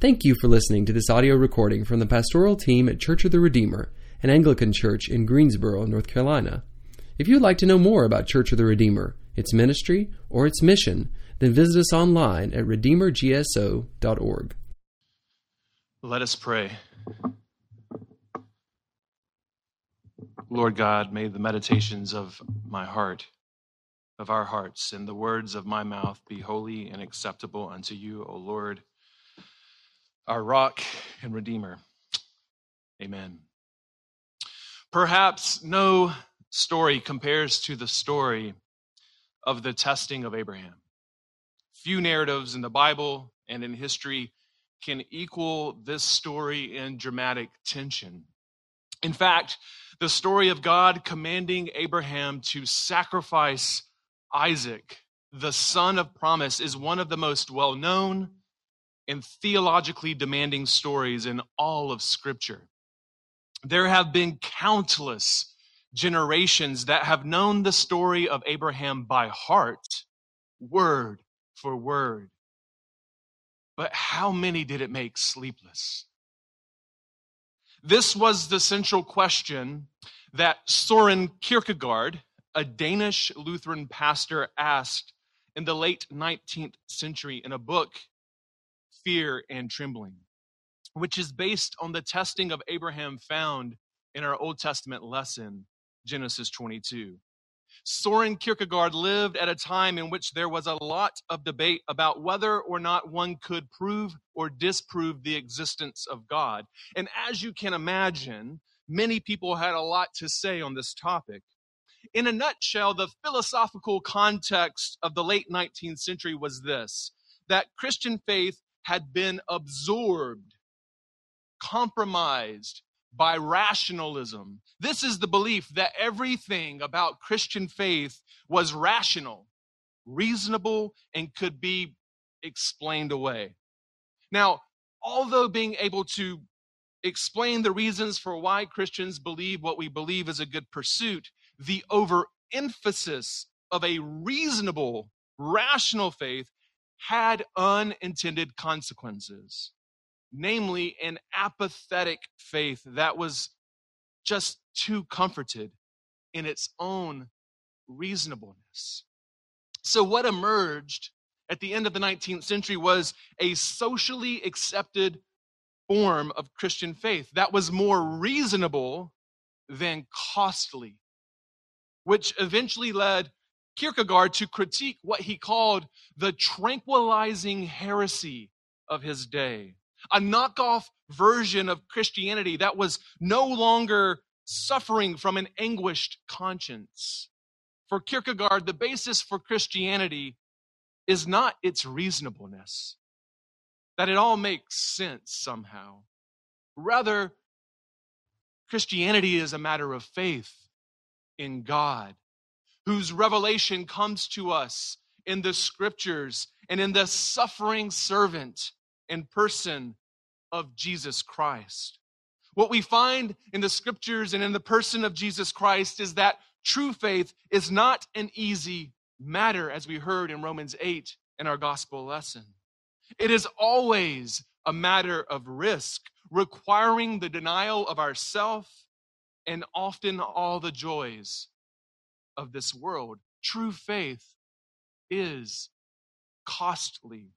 Thank you for listening to this audio recording from the pastoral team at Church of the Redeemer, an Anglican church in Greensboro, North Carolina. If you'd like to know more about Church of the Redeemer, its ministry, or its mission, then visit us online at redeemergso.org. Let us pray. Lord God, may the meditations of my heart, of our hearts, and the words of my mouth be holy and acceptable unto you, O Lord, our rock and redeemer. Amen. Perhaps no story compares to the story of the testing of Abraham. Few narratives in the Bible and in history can equal this story in dramatic tension. In fact, the story of God commanding Abraham to sacrifice Isaac, the son of promise, is one of the most well known and theologically demanding stories in all of Scripture. There have been countless generations that have known the story of Abraham by heart, word for word. But how many did it make sleepless? This was the central question that Soren Kierkegaard, a Danish Lutheran pastor, asked in the late 19th century in a book, Fear and Trembling, which is based on the testing of Abraham found in our Old Testament lesson, Genesis 22. Soren Kierkegaard lived at a time in which there was a lot of debate about whether or not one could prove or disprove the existence of God. And as you can imagine, many people had a lot to say on this topic. In a nutshell, the philosophical context of the late 19th century was this that Christian faith had been absorbed, compromised, by rationalism. This is the belief that everything about Christian faith was rational, reasonable, and could be explained away. Now, although being able to explain the reasons for why Christians believe what we believe is a good pursuit, the overemphasis of a reasonable, rational faith had unintended consequences namely an apathetic faith that was just too comforted in its own reasonableness. So, what emerged at the end of the 19th century was a socially accepted form of Christian faith that was more reasonable than costly, which eventually led Kierkegaard to critique what he called the tranquilizing heresy of his day a knockoff version of Christianity that was no longer suffering from an anguished conscience. For Kierkegaard, the basis for Christianity is not its reasonableness, that it all makes sense somehow. Rather, Christianity is a matter of faith in God, whose revelation comes to us in the scriptures and in the suffering servant and person of Jesus Christ. What we find in the scriptures and in the person of Jesus Christ is that true faith is not an easy matter, as we heard in Romans 8 in our gospel lesson. It is always a matter of risk, requiring the denial of ourself and often all the joys of this world. True faith is costly.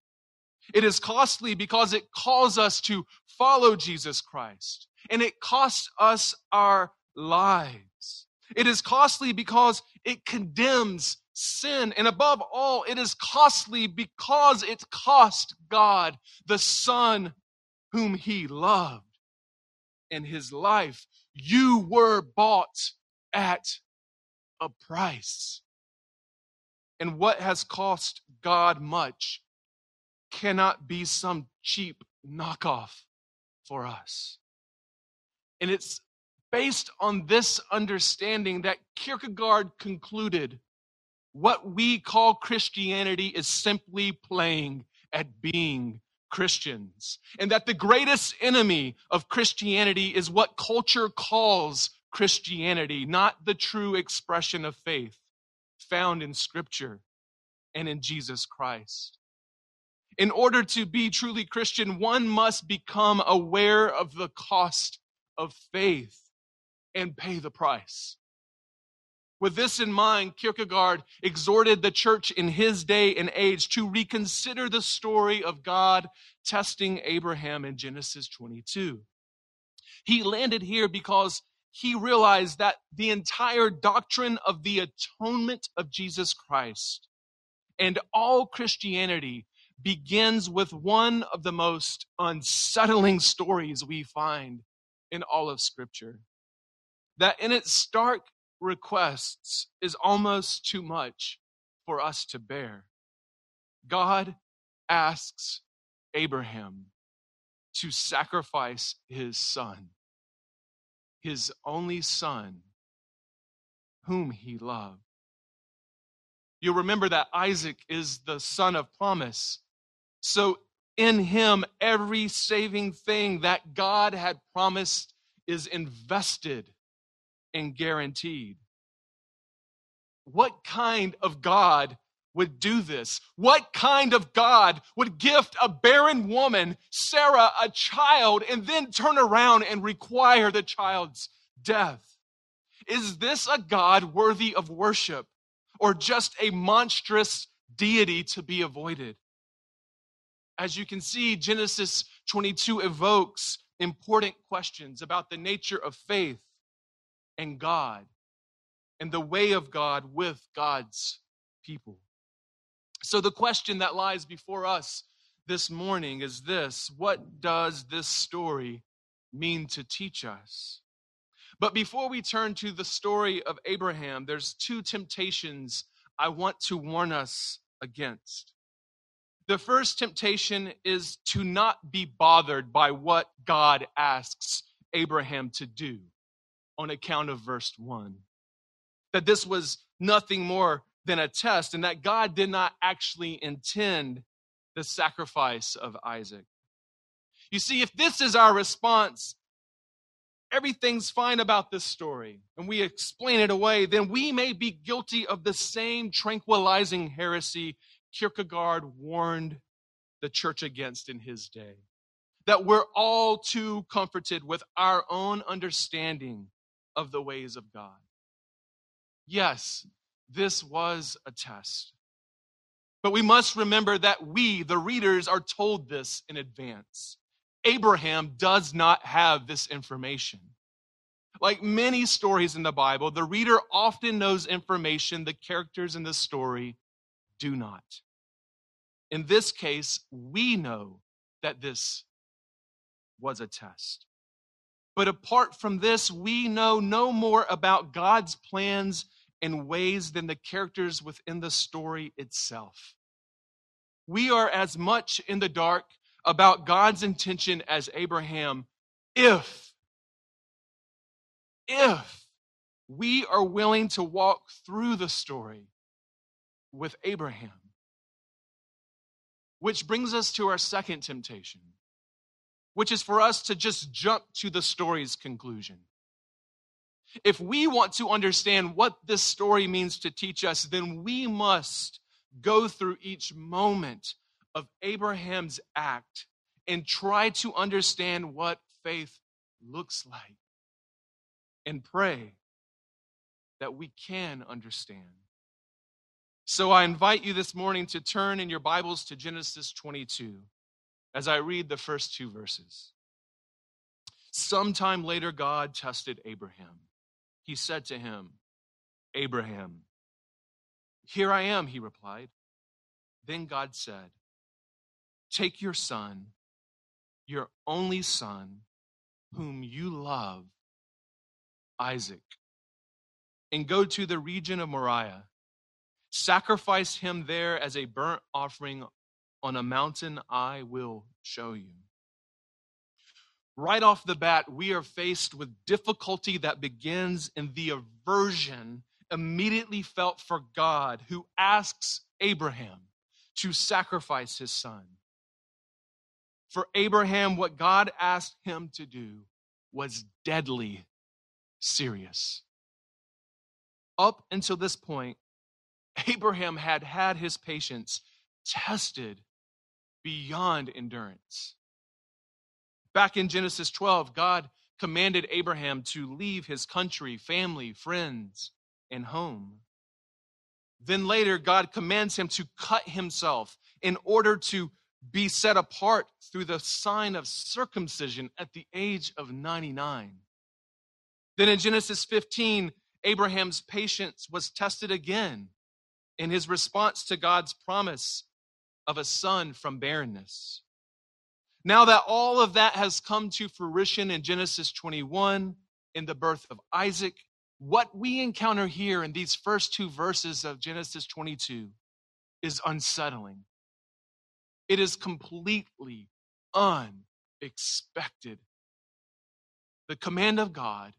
It is costly because it calls us to follow Jesus Christ and it costs us our lives. It is costly because it condemns sin. And above all, it is costly because it cost God the Son whom He loved in His life. You were bought at a price. And what has cost God much cannot be some cheap knockoff for us. And it's based on this understanding that Kierkegaard concluded what we call Christianity is simply playing at being Christians. And that the greatest enemy of Christianity is what culture calls Christianity, not the true expression of faith found in Scripture and in Jesus Christ. In order to be truly Christian, one must become aware of the cost of faith and pay the price. With this in mind, Kierkegaard exhorted the church in his day and age to reconsider the story of God testing Abraham in Genesis 22. He landed here because he realized that the entire doctrine of the atonement of Jesus Christ and all Christianity begins with one of the most unsettling stories we find in all of Scripture. That in its stark requests is almost too much for us to bear. God asks Abraham to sacrifice his son, his only son, whom he loved. You'll remember that Isaac is the son of promise. So in him, every saving thing that God had promised is invested and guaranteed. What kind of God would do this? What kind of God would gift a barren woman, Sarah, a child, and then turn around and require the child's death? Is this a God worthy of worship or just a monstrous deity to be avoided? As you can see, Genesis 22 evokes important questions about the nature of faith and God and the way of God with God's people. So, the question that lies before us this morning is this What does this story mean to teach us? But before we turn to the story of Abraham, there's two temptations I want to warn us against. The first temptation is to not be bothered by what God asks Abraham to do on account of verse 1. That this was nothing more than a test, and that God did not actually intend the sacrifice of Isaac. You see, if this is our response, everything's fine about this story, and we explain it away, then we may be guilty of the same tranquilizing heresy Kierkegaard warned the church against in his day. That we're all too comforted with our own understanding of the ways of God. Yes, this was a test. But we must remember that we, the readers, are told this in advance. Abraham does not have this information. Like many stories in the Bible, the reader often knows information the characters in the story do not. In this case, we know that this was a test. But apart from this, we know no more about God's plans and ways than the characters within the story itself. We are as much in the dark about God's intention as Abraham if, if we are willing to walk through the story with Abraham. Which brings us to our second temptation which is for us to just jump to the story's conclusion. If we want to understand what this story means to teach us, then we must go through each moment of Abraham's act and try to understand what faith looks like and pray that we can understand. So I invite you this morning to turn in your Bibles to Genesis 22 as I read the first two verses. Sometime later, God tested Abraham. He said to him, Abraham, here I am, he replied. Then God said, Take your son, your only son, whom you love, Isaac, and go to the region of Moriah. Sacrifice him there as a burnt offering on a mountain I will show you. Right off the bat, we are faced with difficulty that begins in the aversion immediately felt for God, who asks Abraham to sacrifice his son. For Abraham, what God asked him to do was deadly serious. Up until this point, Abraham had had his patience tested beyond endurance. Back in Genesis 12, God commanded Abraham to leave his country, family, friends, and home. Then later, God commands him to cut himself in order to be set apart through the sign of circumcision at the age of 99. Then in Genesis 15, Abraham's patience was tested again in his response to God's promise of a son from barrenness. Now that all of that has come to fruition in Genesis 21, in the birth of Isaac, what we encounter here in these first two verses of Genesis 22 is unsettling. It is completely unexpected. The command of God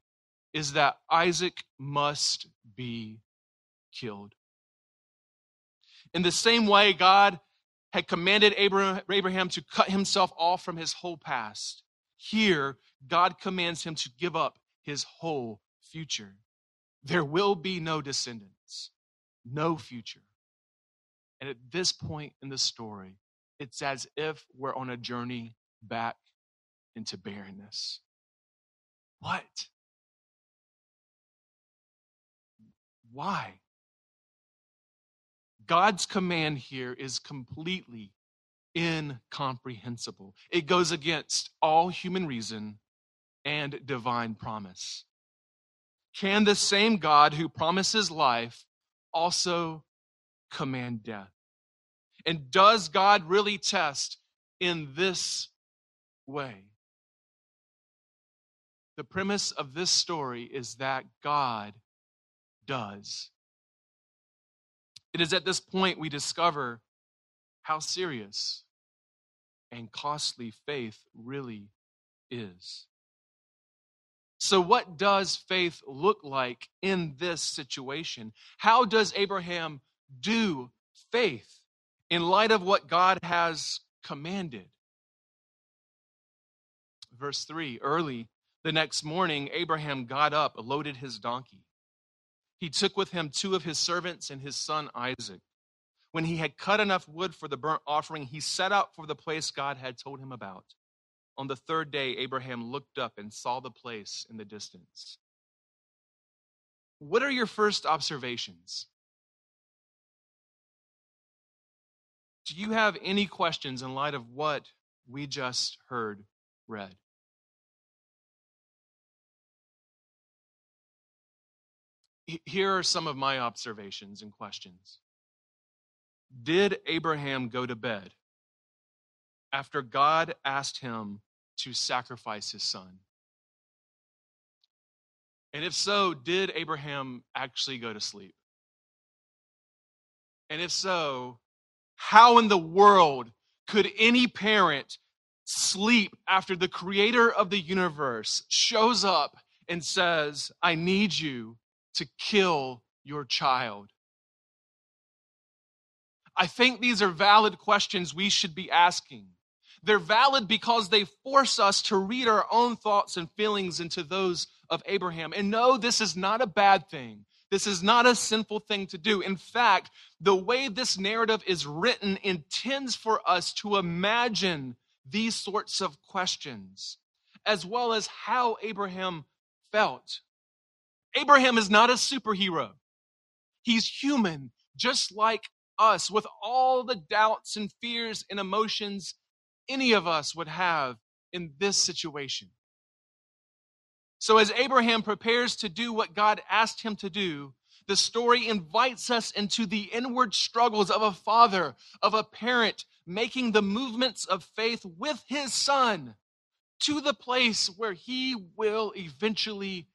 is that Isaac must be killed. In the same way, God had commanded Abraham to cut himself off from his whole past. Here, God commands him to give up his whole future. There will be no descendants, no future. And at this point in the story, it's as if we're on a journey back into barrenness. What? Why? God's command here is completely incomprehensible. It goes against all human reason and divine promise. Can the same God who promises life also command death? And does God really test in this way? The premise of this story is that God does. It is at this point we discover how serious and costly faith really is. So, what does faith look like in this situation? How does Abraham do faith in light of what God has commanded? Verse 3 Early the next morning, Abraham got up, loaded his donkey. He took with him two of his servants and his son Isaac. When he had cut enough wood for the burnt offering, he set out for the place God had told him about. On the third day, Abraham looked up and saw the place in the distance. What are your first observations? Do you have any questions in light of what we just heard read? Here are some of my observations and questions. Did Abraham go to bed after God asked him to sacrifice his son? And if so, did Abraham actually go to sleep? And if so, how in the world could any parent sleep after the creator of the universe shows up and says, I need you to kill your child? I think these are valid questions we should be asking. They're valid because they force us to read our own thoughts and feelings into those of Abraham. And no, this is not a bad thing. This is not a sinful thing to do. In fact, the way this narrative is written intends for us to imagine these sorts of questions, as well as how Abraham felt. Abraham is not a superhero. He's human, just like us, with all the doubts and fears and emotions any of us would have in this situation. So, as Abraham prepares to do what God asked him to do, the story invites us into the inward struggles of a father, of a parent, making the movements of faith with his son to the place where he will eventually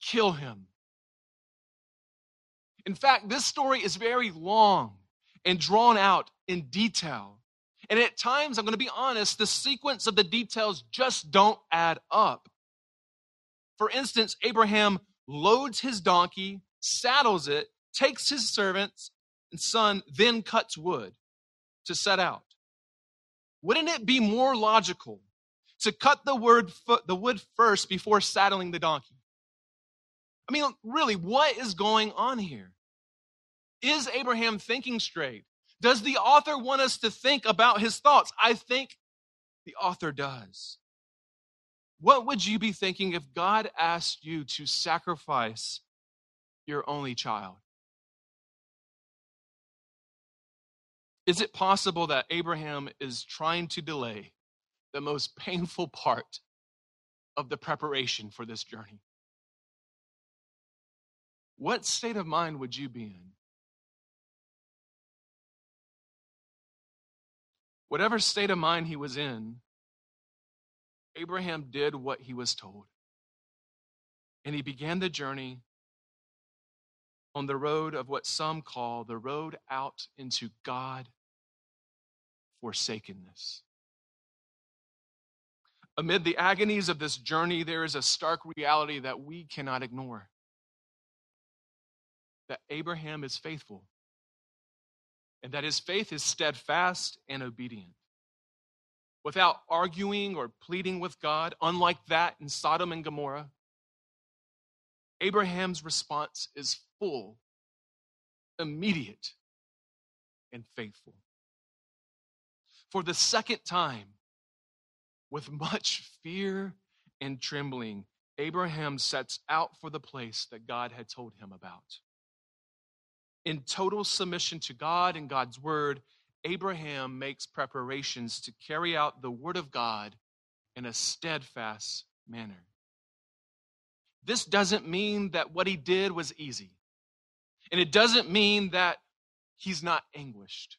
kill him. In fact, this story is very long and drawn out in detail. And at times, I'm going to be honest, the sequence of the details just don't add up. For instance, Abraham loads his donkey, saddles it, takes his servants and son, then cuts wood to set out. Wouldn't it be more logical to cut the, wood first before saddling the donkey? I mean, really, what is going on here? Is Abraham thinking straight? Does the author want us to think about his thoughts? I think the author does. What would you be thinking if God asked you to sacrifice your only child? Is it possible that Abraham is trying to delay the most painful part of the preparation for this journey? What state of mind would you be in? Whatever state of mind he was in, Abraham did what he was told. And he began the journey on the road of what some call the road out into God forsakenness. Amid the agonies of this journey, there is a stark reality that we cannot ignore that Abraham is faithful and that his faith is steadfast and obedient. Without arguing or pleading with God, unlike that in Sodom and Gomorrah, Abraham's response is full, immediate, and faithful. For the second time, with much fear and trembling, Abraham sets out for the place that God had told him about in total submission to God and God's word, Abraham makes preparations to carry out the word of God in a steadfast manner. This doesn't mean that what he did was easy. And it doesn't mean that he's not anguished.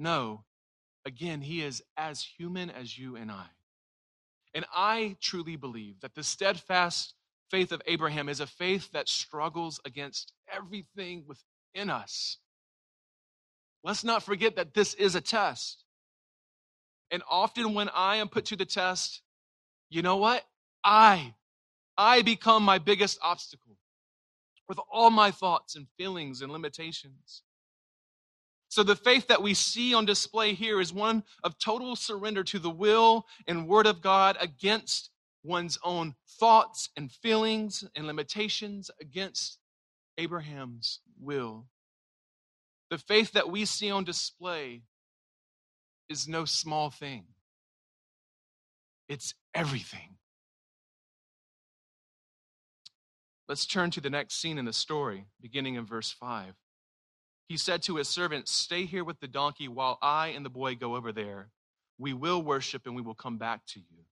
No, again, he is as human as you and I. And I truly believe that the steadfast faith of Abraham is a faith that struggles against everything with in us. Let's not forget that this is a test. And often when I am put to the test, you know what? I, I become my biggest obstacle with all my thoughts and feelings and limitations. So the faith that we see on display here is one of total surrender to the will and word of God against one's own thoughts and feelings and limitations against Abraham's will. The faith that we see on display is no small thing, it's everything. Let's turn to the next scene in the story, beginning in verse 5. He said to his servant, Stay here with the donkey while I and the boy go over there. We will worship and we will come back to you.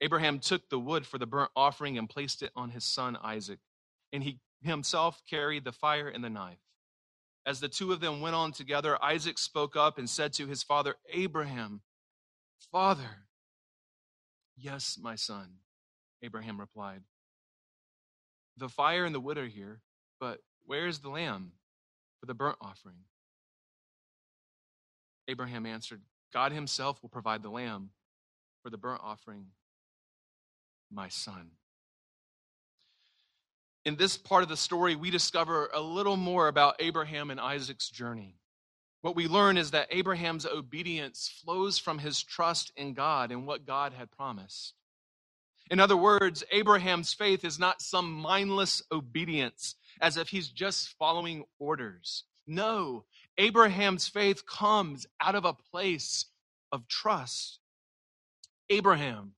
Abraham took the wood for the burnt offering and placed it on his son Isaac, and he himself carried the fire and the knife. As the two of them went on together, Isaac spoke up and said to his father, Abraham, Father. Yes, my son, Abraham replied. The fire and the wood are here, but where is the lamb for the burnt offering? Abraham answered, God himself will provide the lamb for the burnt offering, my son in this part of the story, we discover a little more about Abraham and Isaac's journey. What we learn is that Abraham's obedience flows from his trust in God and what God had promised. In other words, Abraham's faith is not some mindless obedience as if he's just following orders. No, Abraham's faith comes out of a place of trust. Abraham,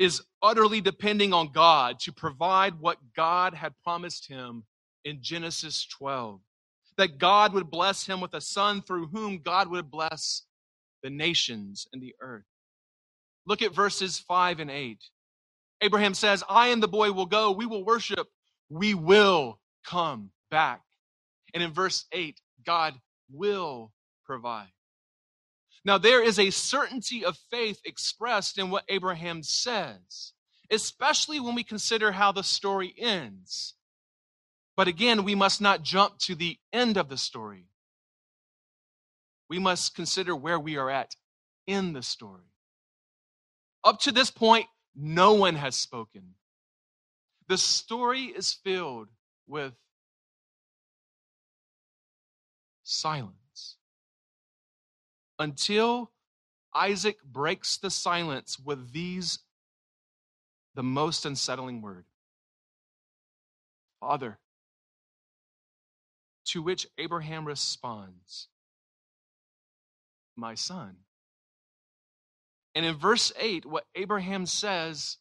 is utterly depending on God to provide what God had promised him in Genesis 12. That God would bless him with a son through whom God would bless the nations and the earth. Look at verses 5 and 8. Abraham says, I and the boy will go, we will worship, we will come back. And in verse 8, God will provide. Now, there is a certainty of faith expressed in what Abraham says, especially when we consider how the story ends. But again, we must not jump to the end of the story. We must consider where we are at in the story. Up to this point, no one has spoken. The story is filled with silence until Isaac breaks the silence with these, the most unsettling word Father. To which Abraham responds, my son. And in verse 8, what Abraham says,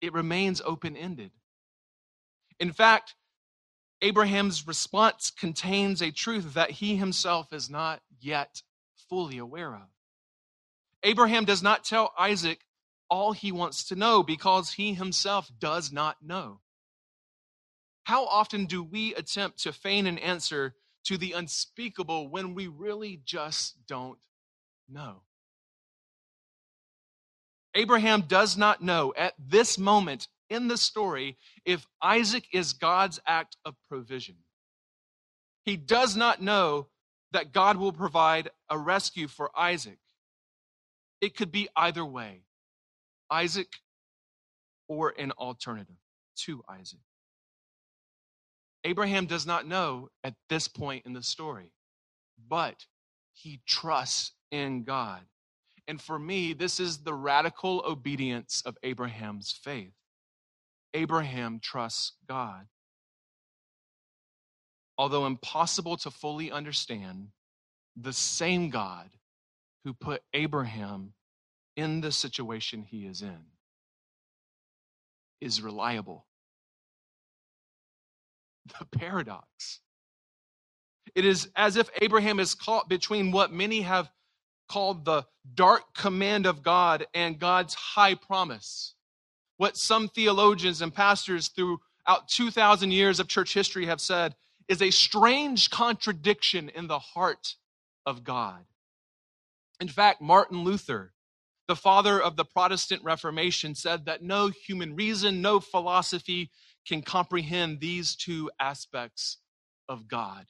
it remains open ended. In fact, Abraham's response contains a truth that he himself is not yet fully aware of. Abraham does not tell Isaac all he wants to know because he himself does not know. How often do we attempt to feign an answer to the unspeakable when we really just don't know? Abraham does not know at this moment in the story if Isaac is God's act of provision. He does not know that God will provide a rescue for Isaac. It could be either way Isaac or an alternative to Isaac. Abraham does not know at this point in the story, but he trusts in God. And for me, this is the radical obedience of Abraham's faith. Abraham trusts God. Although impossible to fully understand, the same God who put Abraham in the situation he is in is reliable. The paradox. It is as if Abraham is caught between what many have called the dark command of God and God's high promise. What some theologians and pastors throughout 2,000 years of church history have said is a strange contradiction in the heart of God. In fact, Martin Luther, the father of the Protestant Reformation, said that no human reason, no philosophy can comprehend these two aspects of God.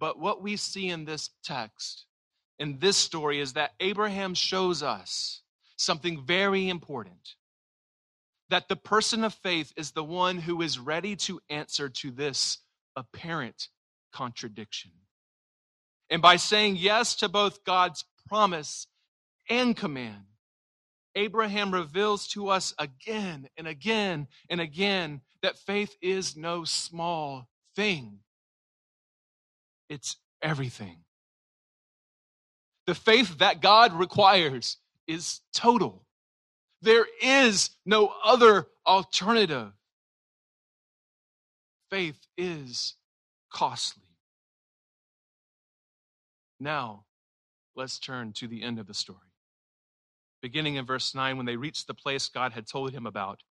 But what we see in this text, in this story, is that Abraham shows us something very important that the person of faith is the one who is ready to answer to this apparent contradiction. And by saying yes to both God's promise and command, Abraham reveals to us again and again and again that faith is no small thing, it's everything. The faith that God requires is total. There is no other alternative. Faith is costly. Now, let's turn to the end of the story. Beginning in verse 9, when they reached the place God had told him about,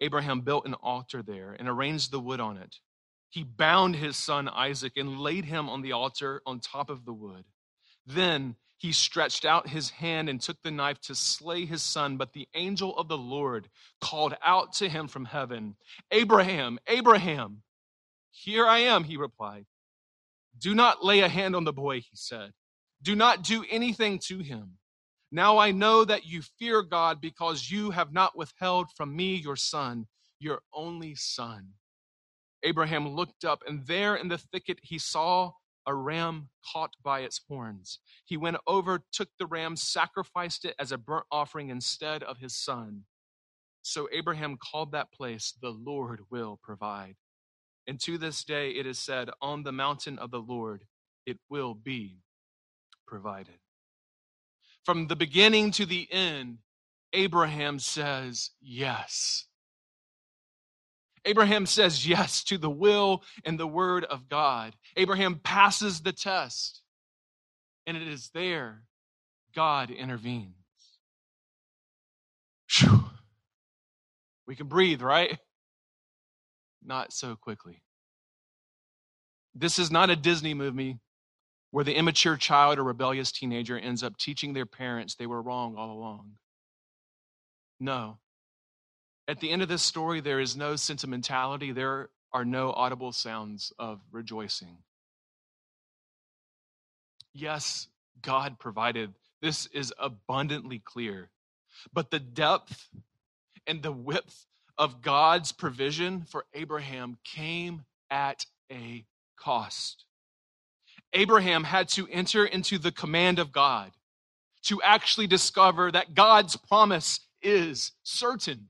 Abraham built an altar there and arranged the wood on it. He bound his son Isaac and laid him on the altar on top of the wood. Then he stretched out his hand and took the knife to slay his son. But the angel of the Lord called out to him from heaven, Abraham, Abraham. Here I am, he replied. Do not lay a hand on the boy, he said. Do not do anything to him. Now I know that you fear God because you have not withheld from me your son, your only son. Abraham looked up, and there in the thicket he saw a ram caught by its horns. He went over, took the ram, sacrificed it as a burnt offering instead of his son. So Abraham called that place, The Lord will provide. And to this day it is said, On the mountain of the Lord it will be provided. From the beginning to the end, Abraham says yes. Abraham says yes to the will and the word of God. Abraham passes the test, and it is there God intervenes. Whew. We can breathe, right? Not so quickly. This is not a Disney movie where the immature child or rebellious teenager ends up teaching their parents they were wrong all along. No. At the end of this story, there is no sentimentality, there are no audible sounds of rejoicing. Yes, God provided. This is abundantly clear. But the depth and the width of God's provision for Abraham came at a cost. Abraham had to enter into the command of God to actually discover that God's promise is certain.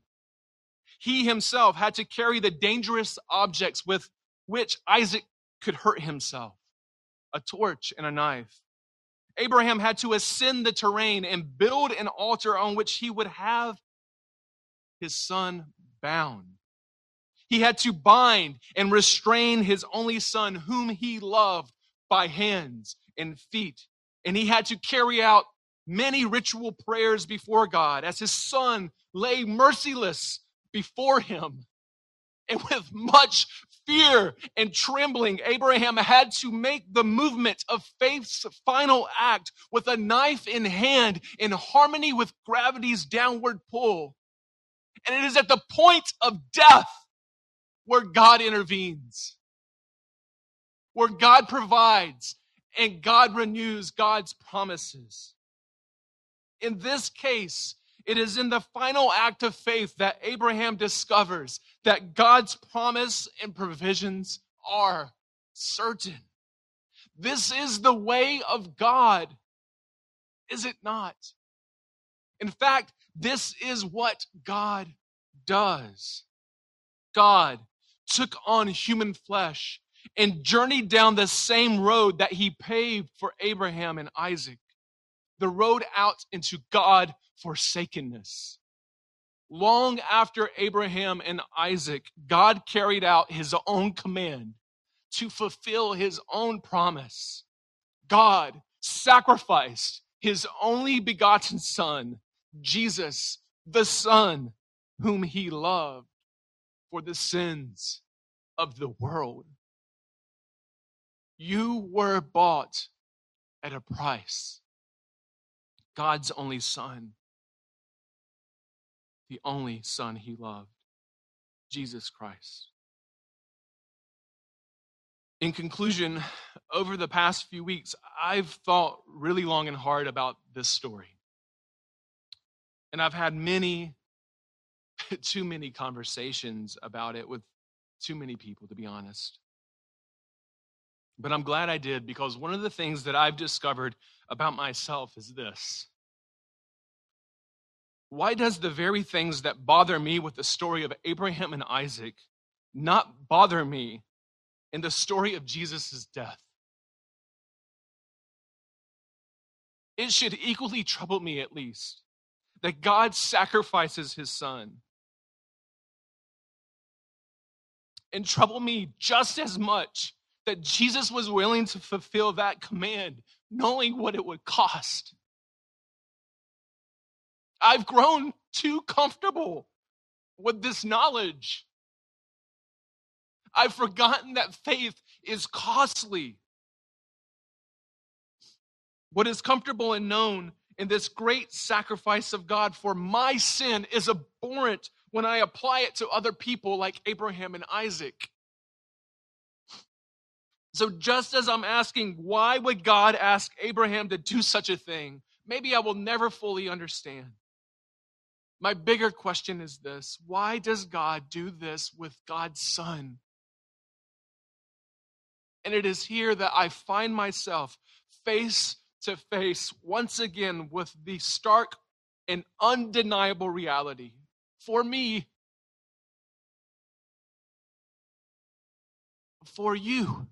He himself had to carry the dangerous objects with which Isaac could hurt himself a torch, and a knife. Abraham had to ascend the terrain and build an altar on which he would have his son bound. He had to bind and restrain his only son, whom he loved, by hands and feet. And he had to carry out many ritual prayers before God as his son lay merciless before him. And with much fear and trembling, Abraham had to make the movement of faith's final act with a knife in hand in harmony with gravity's downward pull. And it is at the point of death where God intervenes, where God provides and God renews God's promises. In this case, it is in the final act of faith that Abraham discovers that God's promise and provisions are certain. This is the way of God, is it not? In fact, this is what God does. God took on human flesh and journeyed down the same road that he paved for Abraham and Isaac, the road out into God forsakenness. Long after Abraham and Isaac, God carried out his own command to fulfill his own promise. God sacrificed his only begotten Son, Jesus, the Son, whom he loved for the sins of the world. You were bought at a price. God's only Son the only Son he loved, Jesus Christ. In conclusion, over the past few weeks, I've thought really long and hard about this story. And I've had many, too many conversations about it with too many people, to be honest. But I'm glad I did because one of the things that I've discovered about myself is this why does the very things that bother me with the story of Abraham and Isaac not bother me in the story of Jesus' death? It should equally trouble me, at least, that God sacrifices his son. And trouble me just as much that Jesus was willing to fulfill that command, knowing what it would cost. I've grown too comfortable with this knowledge. I've forgotten that faith is costly. What is comfortable and known in this great sacrifice of God for my sin is abhorrent when I apply it to other people like Abraham and Isaac. So, just as I'm asking, why would God ask Abraham to do such a thing? Maybe I will never fully understand. My bigger question is this why does God do this with God's Son? And it is here that I find myself face to face once again with the stark and undeniable reality. For me, for you.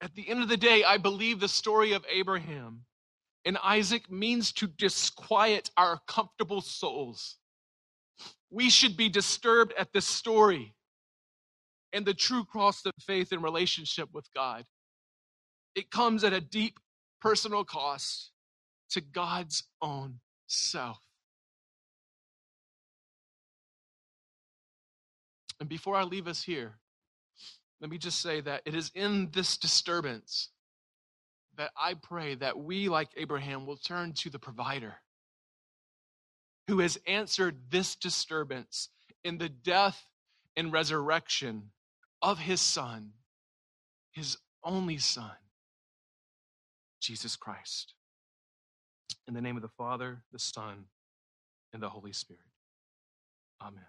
At the end of the day, I believe the story of Abraham and Isaac means to disquiet our comfortable souls. We should be disturbed at this story and the true cross of faith and relationship with God. It comes at a deep personal cost to God's own self. And before I leave us here, let me just say that it is in this disturbance that I pray that we, like Abraham, will turn to the provider who has answered this disturbance in the death and resurrection of his son, his only son, Jesus Christ. In the name of the Father, the Son, and the Holy Spirit. Amen.